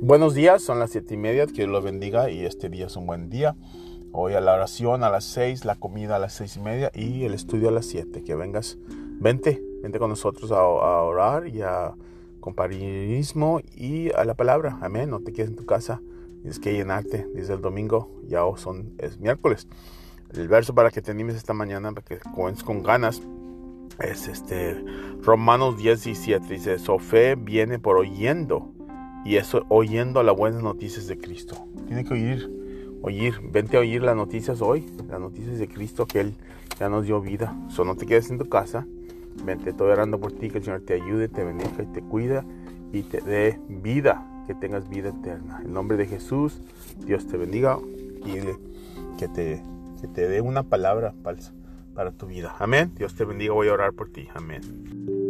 Buenos días, son las siete y media, que Dios los bendiga y este día es un buen día. Hoy a la oración a las seis, la comida a las seis y media y el estudio a las siete. Que vengas, vente, vente con nosotros a, orar y a compañerismo y a la palabra. Amén, no te quedes en tu casa, tienes que llenarte. Dice el domingo, ya son, es miércoles. El verso para que te animes esta mañana, para que comiences con ganas, es este Romanos 10, 17. Dice, su fe viene por oyendo y eso oyendo las buenas noticias de Cristo. Tiene que oír, oír, vente a oír las noticias hoy, las noticias de Cristo que Él ya nos dio vida. Solo no te quedes en tu casa, vente, estoy orando por ti, que el Señor te ayude, te bendiga y te cuida y te dé vida, que tengas vida eterna. En nombre de Jesús, Dios te bendiga y que te, que te dé una palabra falsa para tu vida. Amén. Dios te bendiga, voy a orar por ti. Amén.